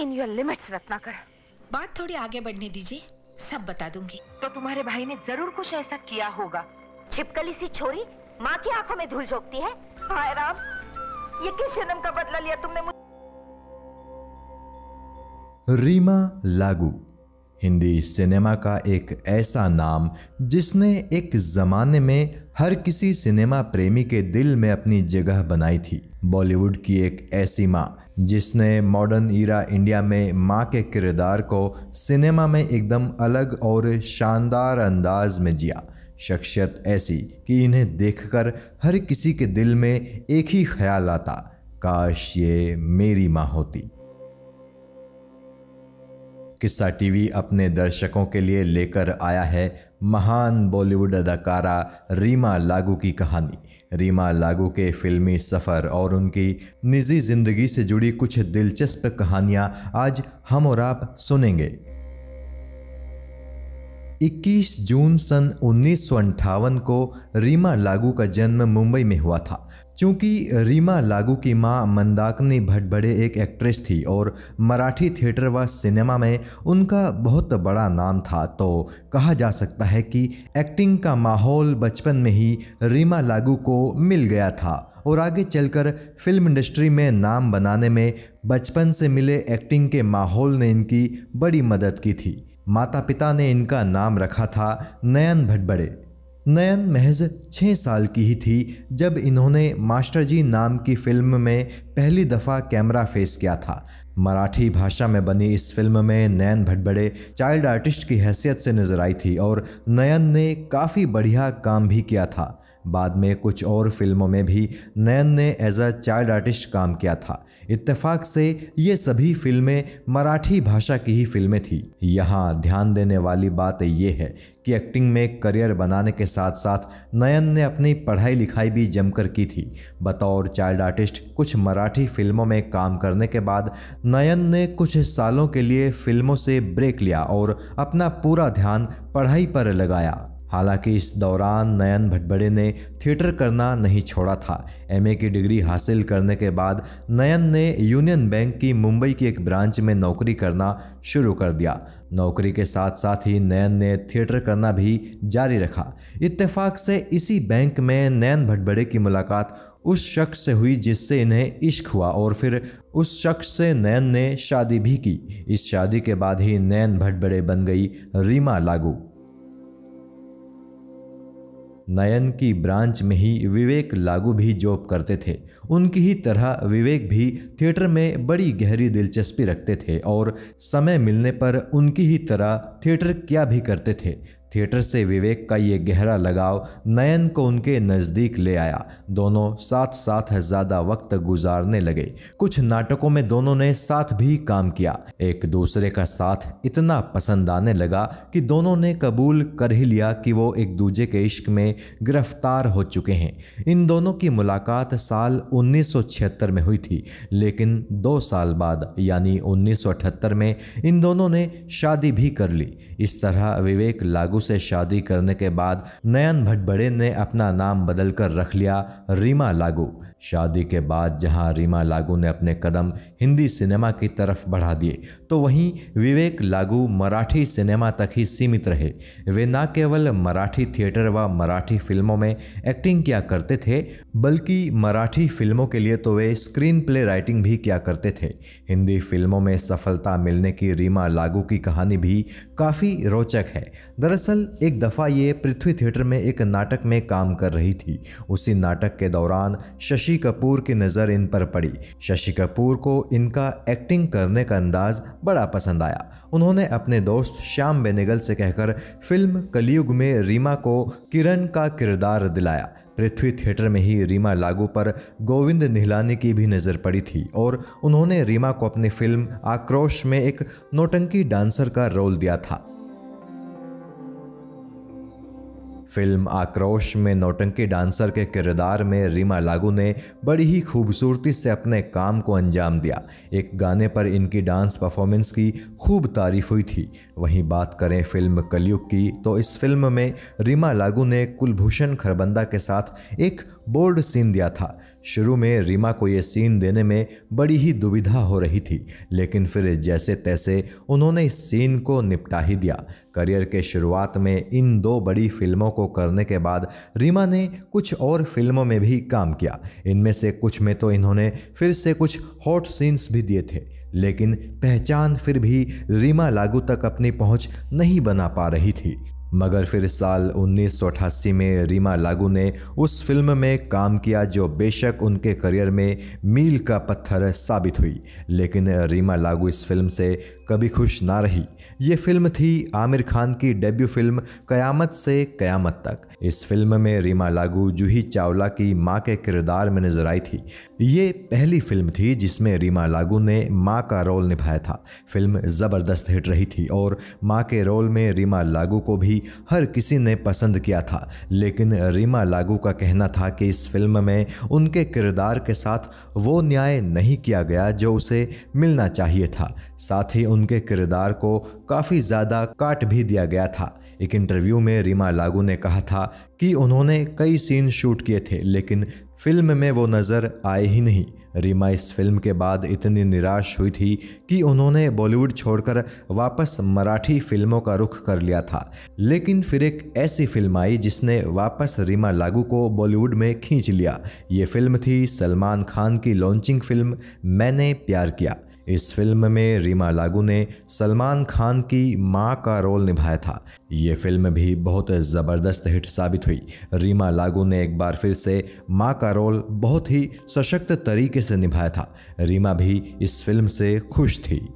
In your limits Ratnakar. बात थोड़ी आगे बढ़ने दीजिए सब बता दूँगी। तो तुम्हारे भाई ने ज़रूर कुछ ऐसा किया होगा। छिपकली सी छोरी माँ की आँखों में धूल झोंकती है। हाय राम ये किस जन्म का बदला लिया तुमने मुझे रीमा लागू। हिंदी सिनेमा का एक ऐसा नाम जिसने एक ज़माने में हर किसी सिनेमा प्रेमी के दिल में अपनी जगह बनाई थी। बॉलीवुड की एक ऐसी माँ, जिसने मॉडर्न ईरा इंडिया में माँ के किरदार को सिनेमा में एकदम अलग और शानदार अंदाज में जिया। शख्सियत ऐसी कि इन्हें देखकर हर किसी के दिल में एक ही ख्याल आता, काश ये मेरी माँ होती। किस्सा टीवी अपने दर्शकों के लिए लेकर आया है महान बॉलीवुड अदाकारा रीमा लागू की कहानी। रीमा लागू के फिल्मी सफ़र और उनकी निजी ज़िंदगी से जुड़ी कुछ दिलचस्प कहानियाँ आज हम और आप सुनेंगे। 21 जून सन उन्नीस को रीमा लागू का जन्म मुंबई में हुआ था। चूँकि रीमा लागू की माँ मंदाकिनी भटभड़े एक एक्ट्रेस थी और मराठी थिएटर व सिनेमा में उनका बहुत बड़ा नाम था तो कहा जा सकता है कि एक्टिंग का माहौल बचपन में ही रीमा लागू को मिल गया था और आगे चलकर फ़िल्म इंडस्ट्री में नाम बनाने में बचपन से मिले एक्टिंग के माहौल ने इनकी बड़ी मदद की थी। माता पिता ने इनका नाम रखा था नयन भटबड़े। नयन महज छः साल की ही थी जब इन्होंने मास्टर जी नाम की फ़िल्म में पहली दफ़ा कैमरा फेस किया था। मराठी भाषा में बनी इस फ़िल्म में नयन भटबड़े चाइल्ड आर्टिस्ट की हैसियत से नज़र आई थी और नयन ने काफ़ी बढ़िया काम भी किया था। बाद में कुछ और फ़िल्मों में भी नयन ने एज अ चाइल्ड आर्टिस्ट काम किया था। इत्तेफाक से ये सभी फ़िल्में मराठी भाषा की ही फ़िल्में थी। यहाँ ध्यान देने वाली बात यह है कि एक्टिंग में करियर बनाने के साथ साथ नयन ने अपनी पढ़ाई लिखाई भी जमकर की थी। बतौर चाइल्ड आर्टिस्ट, कुछ मराठी फ़िल्मों में काम करने के बाद नयन ने कुछ सालों के लिए फ़िल्मों से ब्रेक लिया और अपना पूरा ध्यान पढ़ाई पर लगाया। हालाँकि इस दौरान नयन भटबड़े ने थिएटर करना नहीं छोड़ा था। एमए की डिग्री हासिल करने के बाद नयन ने यूनियन बैंक की मुंबई की एक ब्रांच में नौकरी करना शुरू कर दिया। नौकरी के साथ साथ ही नयन ने थिएटर करना भी जारी रखा। इत्तेफाक से इसी बैंक में नयन भटबड़े की मुलाकात उस शख्स से हुई जिससे इन्हें इश्क हुआ और फिर उस शख्स से नयन ने शादी भी की। इस शादी के बाद ही नयन भटबड़े बन गई रीमा लागू। नयन की ब्रांच में ही विवेक लागू भी जॉब करते थे। उनकी ही तरह विवेक भी थिएटर में बड़ी गहरी दिलचस्पी रखते थे और समय मिलने पर उनकी ही तरह थिएटर क्या भी करते थे। थिएटर से विवेक का ये गहरा लगाव नयन को उनके नज़दीक ले आया। दोनों साथ साथ ज़्यादा वक्त गुजारने लगे। कुछ नाटकों में दोनों ने साथ भी काम किया। एक दूसरे का साथ इतना पसंद आने लगा कि दोनों ने कबूल कर ही लिया कि वो एक दूजे के इश्क में गिरफ़्तार हो चुके हैं। इन दोनों की मुलाकात साल 1976 में हुई थी, लेकिन दो साल बाद, यानी 1978 में, इन दोनों ने शादी भी कर ली। इस तरह विवेक लागू से शादी करने के बाद नयन भटबड़े ने अपना नाम बदलकर रख लिया रीमा लागू। शादी के बाद जहाँ रीमा लागू ने अपने कदम हिंदी सिनेमा की तरफ़ बढ़ा दिए तो वहीं विवेक लागू मराठी सिनेमा तक ही सीमित रहे। वे न केवल मराठी थिएटर व मराठी फ़िल्मों में एक्टिंग किया करते थे, बल्कि मराठी फ़िल्मों के लिए तो वे स्क्रीन प्ले राइटिंग भी किया करते थे। हिंदी फ़िल्मों में सफलता मिलने की रीमा लागू की कहानी भी काफ़ी रोचक है। दरअसल दरअसल, एक दफ़ा ये पृथ्वी थिएटर में एक नाटक में काम कर रही थी। उसी नाटक के दौरान शशि कपूर की नज़र इन पर पड़ी। शशि कपूर को इनका एक्टिंग करने का अंदाज बड़ा पसंद आया। उन्होंने अपने दोस्त श्याम बेनेगल से कहकर फ़िल्म कलयुग में रीमा को किरण का किरदार दिलाया। पृथ्वी थिएटर में ही रीमा लागू पर गोविंद निहलानी की भी नज़र पड़ी थी और उन्होंने रीमा को अपनी फ़िल्म आक्रोश में एक नोटंकी डांसर का रोल दिया था। फ़िल्म आक्रोश में नौटंकी डांसर के किरदार में रीमा लागू ने बड़ी ही खूबसूरती से अपने काम को अंजाम दिया। एक गाने पर इनकी डांस परफॉर्मेंस की खूब तारीफ़ हुई थी। वहीं बात करें फ़िल्म कलयुग की तो इस फ़िल्म में रीमा लागू ने कुलभूषण खरबंदा के साथ एक बोल्ड सीन दिया था। शुरू में रीमा को ये सीन देने में बड़ी ही दुविधा हो रही थी, लेकिन फिर जैसे तैसे उन्होंने इस सीन को निपटा ही दिया। करियर के शुरुआत में इन दो बड़ी फ़िल्मों को करने के बाद रीमा ने कुछ और फ़िल्मों में भी काम किया। इनमें से कुछ में तो इन्होंने फिर से कुछ हॉट सीन्स भी दिए थे, लेकिन पहचान फिर भी रीमा लागू तक अपनी पहुँच नहीं बना पा रही थी। मगर फिर साल 1988 में रीमा लागू ने उस फ़िल्म में काम किया जो बेशक उनके करियर में मील का पत्थर साबित हुई, लेकिन रीमा लागू इस फ़िल्म से कभी खुश ना रही। ये फ़िल्म थी आमिर खान की डेब्यू फ़िल्म कयामत से कयामत तक। इस फ़िल्म में रीमा लागू जूही चावला की माँ के किरदार में नज़र आई थी। ये पहली फ़िल्म थी जिसमें रीमा लागू ने माँ का रोल निभाया था। फ़िल्म ज़बरदस्त हिट रही थी और माँ के रोल में रीमा लागू को भी हर किसी ने पसंद किया था। लेकिन रीमा लागू का कहना था कि इस फ़िल्म में उनके किरदार के साथ वो न्याय नहीं किया गया जो उसे मिलना चाहिए था। साथ ही उनके किरदार को काफ़ी ज़्यादा काट भी दिया गया था। एक इंटरव्यू में रीमा लागू ने कहा था कि उन्होंने कई सीन शूट किए थे, लेकिन फ़िल्म में वो नज़र आए ही नहीं। रीमा इस फ़िल्म के बाद इतनी निराश हुई थी कि उन्होंने बॉलीवुड छोड़कर वापस मराठी फ़िल्मों का रुख कर लिया था। लेकिन फिर एक ऐसी फ़िल्म आई जिसने वापस रीमा लागू को बॉलीवुड में खींच लिया। ये फ़िल्म थी सलमान खान की लॉन्चिंग फ़िल्म मैंने प्यार किया। इस फ़िल्म में रीमा लागू ने सलमान खान की माँ का रोल निभाया था। ये फ़िल्म भी बहुत ज़बरदस्त हिट साबित हुई। रीमा लागू ने एक बार फिर से माँ का रोल बहुत ही सशक्त तरीके से निभाया था। रीमा भी इस फ़िल्म से खुश थी।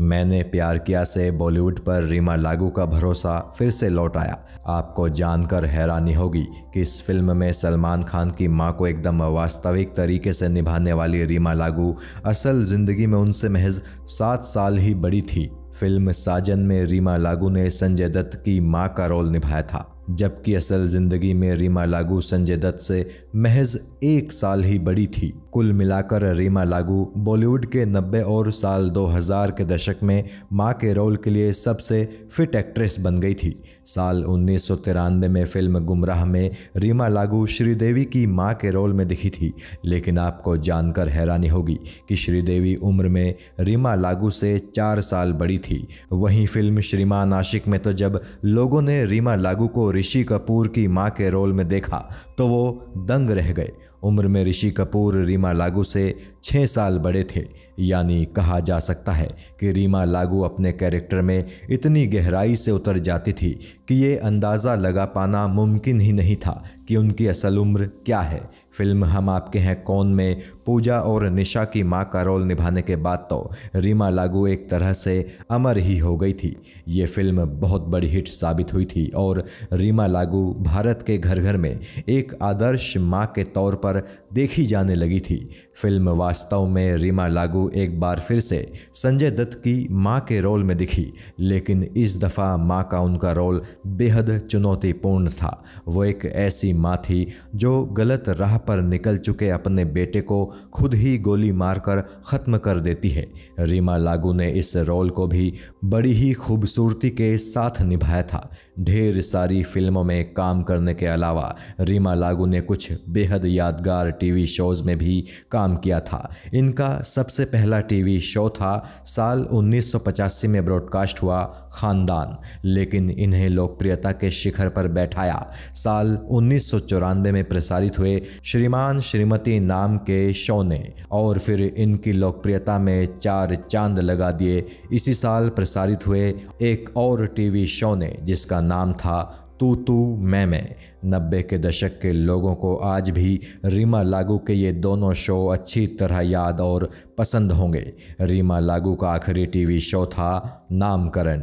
मैंने प्यार किया से बॉलीवुड पर रीमा लागू का भरोसा फिर से लौट आया। आपको जानकर हैरानी होगी कि इस फ़िल्म में सलमान खान की माँ को एकदम वास्तविक तरीके से निभाने वाली रीमा लागू असल ज़िंदगी में उनसे महज सात साल ही बड़ी थी। फ़िल्म साजन में रीमा लागू ने संजय दत्त की माँ का रोल निभाया था, जबकि असल ज़िंदगी में रीमा लागू संजय दत्त से महज एक साल ही बड़ी थी। कुल मिलाकर रीमा लागू बॉलीवुड के 90 और साल 2000 के दशक में माँ के रोल के लिए सबसे फिट एक्ट्रेस बन गई थी। साल उन्नीस सौ तिरानवे में फ़िल्म गुमराह में रीमा लागू श्रीदेवी की माँ के रोल में दिखी थी। लेकिन आपको जानकर हैरानी होगी कि श्रीदेवी उम्र में रीमा लागू से चार साल बड़ी थी। वहीं फ़िल्म श्रीमान आशिक में तो जब लोगों ने रीमा लागू को ऋषि कपूर की माँ के रोल में देखा तो वो दंग रह गए। उम्र में ऋषि कपूर रीमा लागू से छः साल बड़े थे। यानी कहा जा सकता है कि रीमा लागू अपने कैरेक्टर में इतनी गहराई से उतर जाती थी कि ये अंदाज़ा लगा पाना मुमकिन ही नहीं था कि उनकी असल उम्र क्या है। फ़िल्म हम आपके हैं कौन में, पूजा और निशा की माँ का रोल निभाने के बाद तो रीमा लागू एक तरह से अमर ही हो गई थी। ये फ़िल्म बहुत बड़ी हिट साबित हुई थी और रीमा लागू भारत के घर घर में एक आदर्श माँ के तौर पर देखी जाने लगी थी। फ़िल्म वास्तव में रीमा लागू एक बार फिर से संजय दत्त की माँ के रोल में दिखी, लेकिन इस दफ़ा माँ का उनका रोल बेहद चुनौतीपूर्ण था। वो एक ऐसी माँ थी, जो गलत राह पर निकल चुके अपने बेटे को खुद ही गोली मारकर ख़त्म कर देती है। रीमा लागू ने इस रोल को भी बड़ी ही खूबसूरती के साथ निभाया था। ढेर सारी फ़िल्मों में काम करने के अलावा रीमा लागू ने कुछ बेहद यादगार टीवी शोज़ में भी काम किया था। इनका सबसे पहला टीवी शो था, साल 1985 में ब्रॉडकास्ट हुआ ख़ानदान, लेकिन इन्हें लोकप्रियता के शिखर पर बैठाया। साल उन्नीस सौ चौरानवे में प्रसारित हुए श्रीमान श्रीमती नाम के शो ने, और फिर इनकी लोकप्रियता में चार चाँद लगा दिए। इसी साल प्रसारित हुए एक और टीवी शो ने, जिसका नाम था तू तू मैं मैं। नब्बे के दशक के लोगों को आज भी रीमा लागू के ये दोनों शो अच्छी तरह याद और पसंद होंगे। रीमा लागू का आखिरी टीवी शो था नामकरण।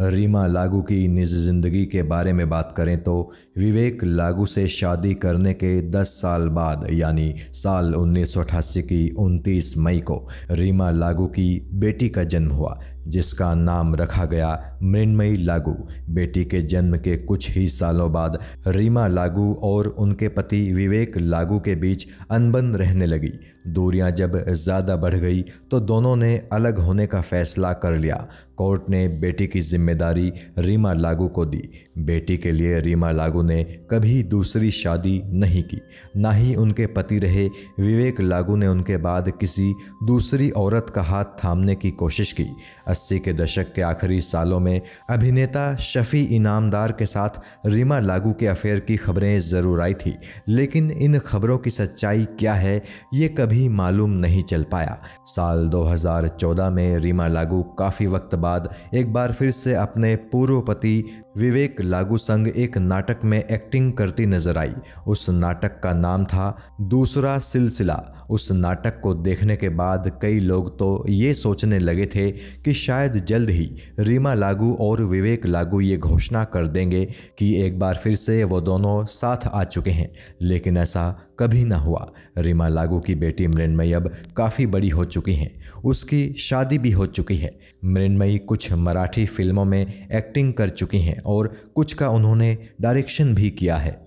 रीमा लागू की निज ज़िंदगी के बारे में बात करें तो विवेक लागू से शादी करने के 10 साल बाद, यानी साल उन्नीस सौ अठासी की 29 मई को, रीमा लागू की बेटी का जन्म हुआ। जिसका नाम रखा गया मृणमयी लागू। बेटी के जन्म के कुछ ही सालों बाद रीमा लागू और उनके पति विवेक लागू के बीच अनबन रहने लगी। दूरियाँ जब ज़्यादा बढ़ गई तो दोनों ने अलग होने का फैसला कर लिया। कोर्ट ने बेटी की ज़िम्मेदारी रीमा लागू को दी। बेटी के लिए रीमा लागू ने कभी दूसरी शादी नहीं की। ना ही उनके पति रहे, विवेक लागू ने उनके बाद किसी दूसरी औरत का हाथ थामने की कोशिश की। अस्सी के दशक के आखिरी सालों में अभिनेता शफी इनामदार के साथ रीमा लागू के अफेयर की खबरें ज़रूर आई थी, लेकिन इन खबरों की सच्चाई क्या है, ये कभी मालूम नहीं चल पाया। साल 2014 में रीमा लागू काफ़ी वक्त बाद एक बार फिर से अपने पूर्व पति विवेक लागू संग एक नाटक में एक्टिंग करती नज़र आई। उस नाटक का नाम था दूसरा सिलसिला। उस नाटक को देखने के बाद कई लोग तो ये सोचने लगे थे कि शायद जल्द ही रीमा लागू और विवेक लागू ये घोषणा कर देंगे कि एक बार फिर से वो दोनों साथ आ चुके हैं। लेकिन ऐसा कभी ना हुआ। रीमा लागू की बेटी मृणमयी अब काफ़ी बड़ी हो चुकी हैं। उसकी शादी भी हो चुकी है। मृणमयी कुछ मराठी फ़िल्मों में एक्टिंग कर चुकी हैं और कुछ का उन्होंने डायरेक्शन भी किया है।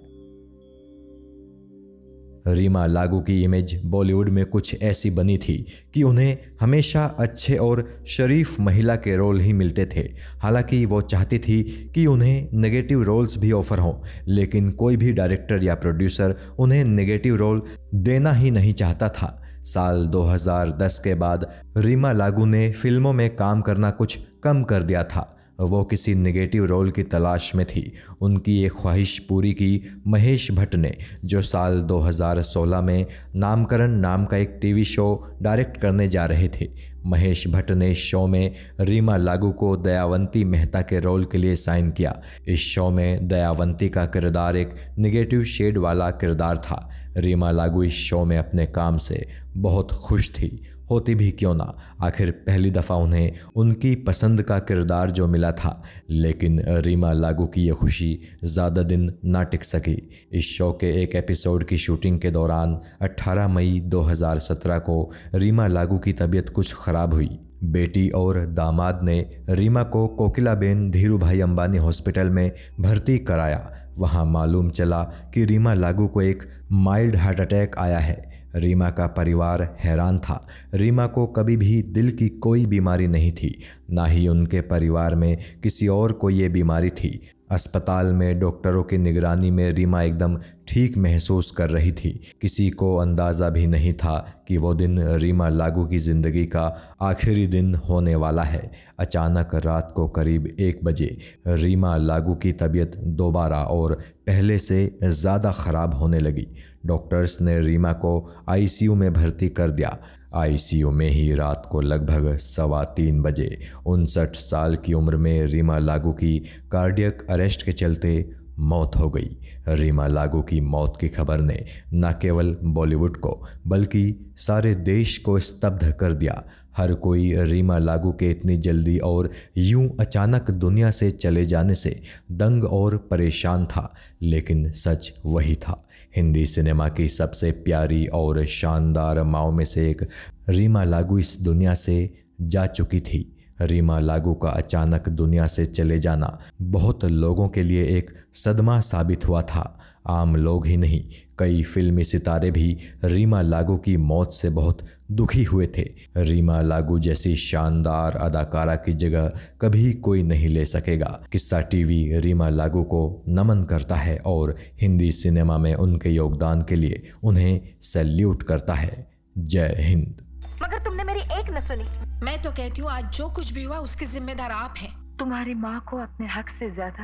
रीमा लागू की इमेज बॉलीवुड में कुछ ऐसी बनी थी कि उन्हें हमेशा अच्छे और शरीफ महिला के रोल ही मिलते थे। हालाँकि वो चाहती थी कि उन्हें नेगेटिव रोल्स भी ऑफ़र हों, लेकिन कोई भी डायरेक्टर या प्रोड्यूसर उन्हें नेगेटिव रोल देना ही नहीं चाहता था। साल 2010 के बाद रीमा लागू ने फ़िल्मों में काम करना कुछ कम कर दिया था। वो किसी नेगेटिव रोल की तलाश में थी। उनकी ये ख्वाहिश पूरी की महेश भट्ट ने, जो साल 2016 में नामकरण नाम का एक टीवी शो डायरेक्ट करने जा रहे थे। महेश भट्ट ने शो में रीमा लागू को दयावंती मेहता के रोल के लिए साइन किया। इस शो में दयावंती का किरदार एक निगेटिव शेड वाला किरदार था। रीमा लागू इस शो में अपने काम से बहुत खुश थी। होती भी क्यों ना? आखिर पहली दफ़ा उन्हें उनकी पसंद का किरदार जो मिला था, लेकिन रीमा लागू की यह खुशी ज़्यादा दिन ना टिक सकी। इस शो के एक एपिसोड की शूटिंग के दौरान 18 मई 2017 को रीमा लागू की तबीयत कुछ ख़राब हुई। बेटी और दामाद ने रीमा को कोकिलाबेन धीरू भाई अम्बानी हॉस्पिटल में भर्ती कराया। वहाँ मालूम चला कि रीमा लागू को एक माइल्ड हार्ट अटैक आया है। रीमा का परिवार हैरान था। रीमा को कभी भी दिल की कोई बीमारी नहीं थी, ना ही उनके परिवार में किसी और को ये बीमारी थी। अस्पताल में डॉक्टरों की निगरानी में रीमा एकदम ठीक महसूस कर रही थी। किसी को अंदाज़ा भी नहीं था कि वो दिन रीमा लागू की ज़िंदगी का आखिरी दिन होने वाला है। अचानक रात को करीब एक बजे रीमा लागू की तबीयत दोबारा और पहले से ज़्यादा ख़राब होने लगी। डॉक्टर्स ने रीमा को आईसीयू में भर्ती कर दिया। आईसीयू में ही रात को लगभग सवा तीन बजे उनसठ साल की उम्र में रीमा लागू की कार्डियक अरेस्ट के चलते मौत हो गई। रीमा लागू की मौत की खबर ने न केवल बॉलीवुड को, बल्कि सारे देश को स्तब्ध कर दिया। हर कोई रीमा लागू के इतनी जल्दी और यूँ अचानक दुनिया से चले जाने से दंग और परेशान था, लेकिन सच वही था। हिंदी सिनेमा की सबसे प्यारी और शानदार माओ में से एक रीमा लागू इस दुनिया से जा चुकी थी। रीमा लागू का अचानक दुनिया से चले जाना बहुत लोगों के लिए एक सदमा साबित हुआ था। आम लोग ही नहीं, कई फिल्मी सितारे भी रीमा लागू की मौत से बहुत दुखी हुए थे। रीमा लागू जैसी शानदार अदाकारा की जगह कभी कोई नहीं ले सकेगा। किस्सा टीवी रीमा लागू को नमन करता है और हिंदी सिनेमा में उनके योगदान के लिए उन्हें सैल्यूट करता है। जय हिंद। मगर तुमने मेरी एक न सुनी। मैं तो कहती हूँ आज जो कुछ भी हुआ उसके जिम्मेदार आप हैं। तुम्हारी माँ को अपने हक से ज़्यादा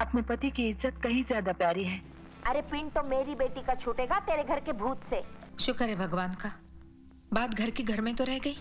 अपने पति की इज़्ज़त कहीं ज़्यादा प्यारी है। अरे पिंड तो मेरी बेटी का छूटेगा तेरे घर के भूत से। शुक्र है भगवान का। बात घर के घर में तो रह गई।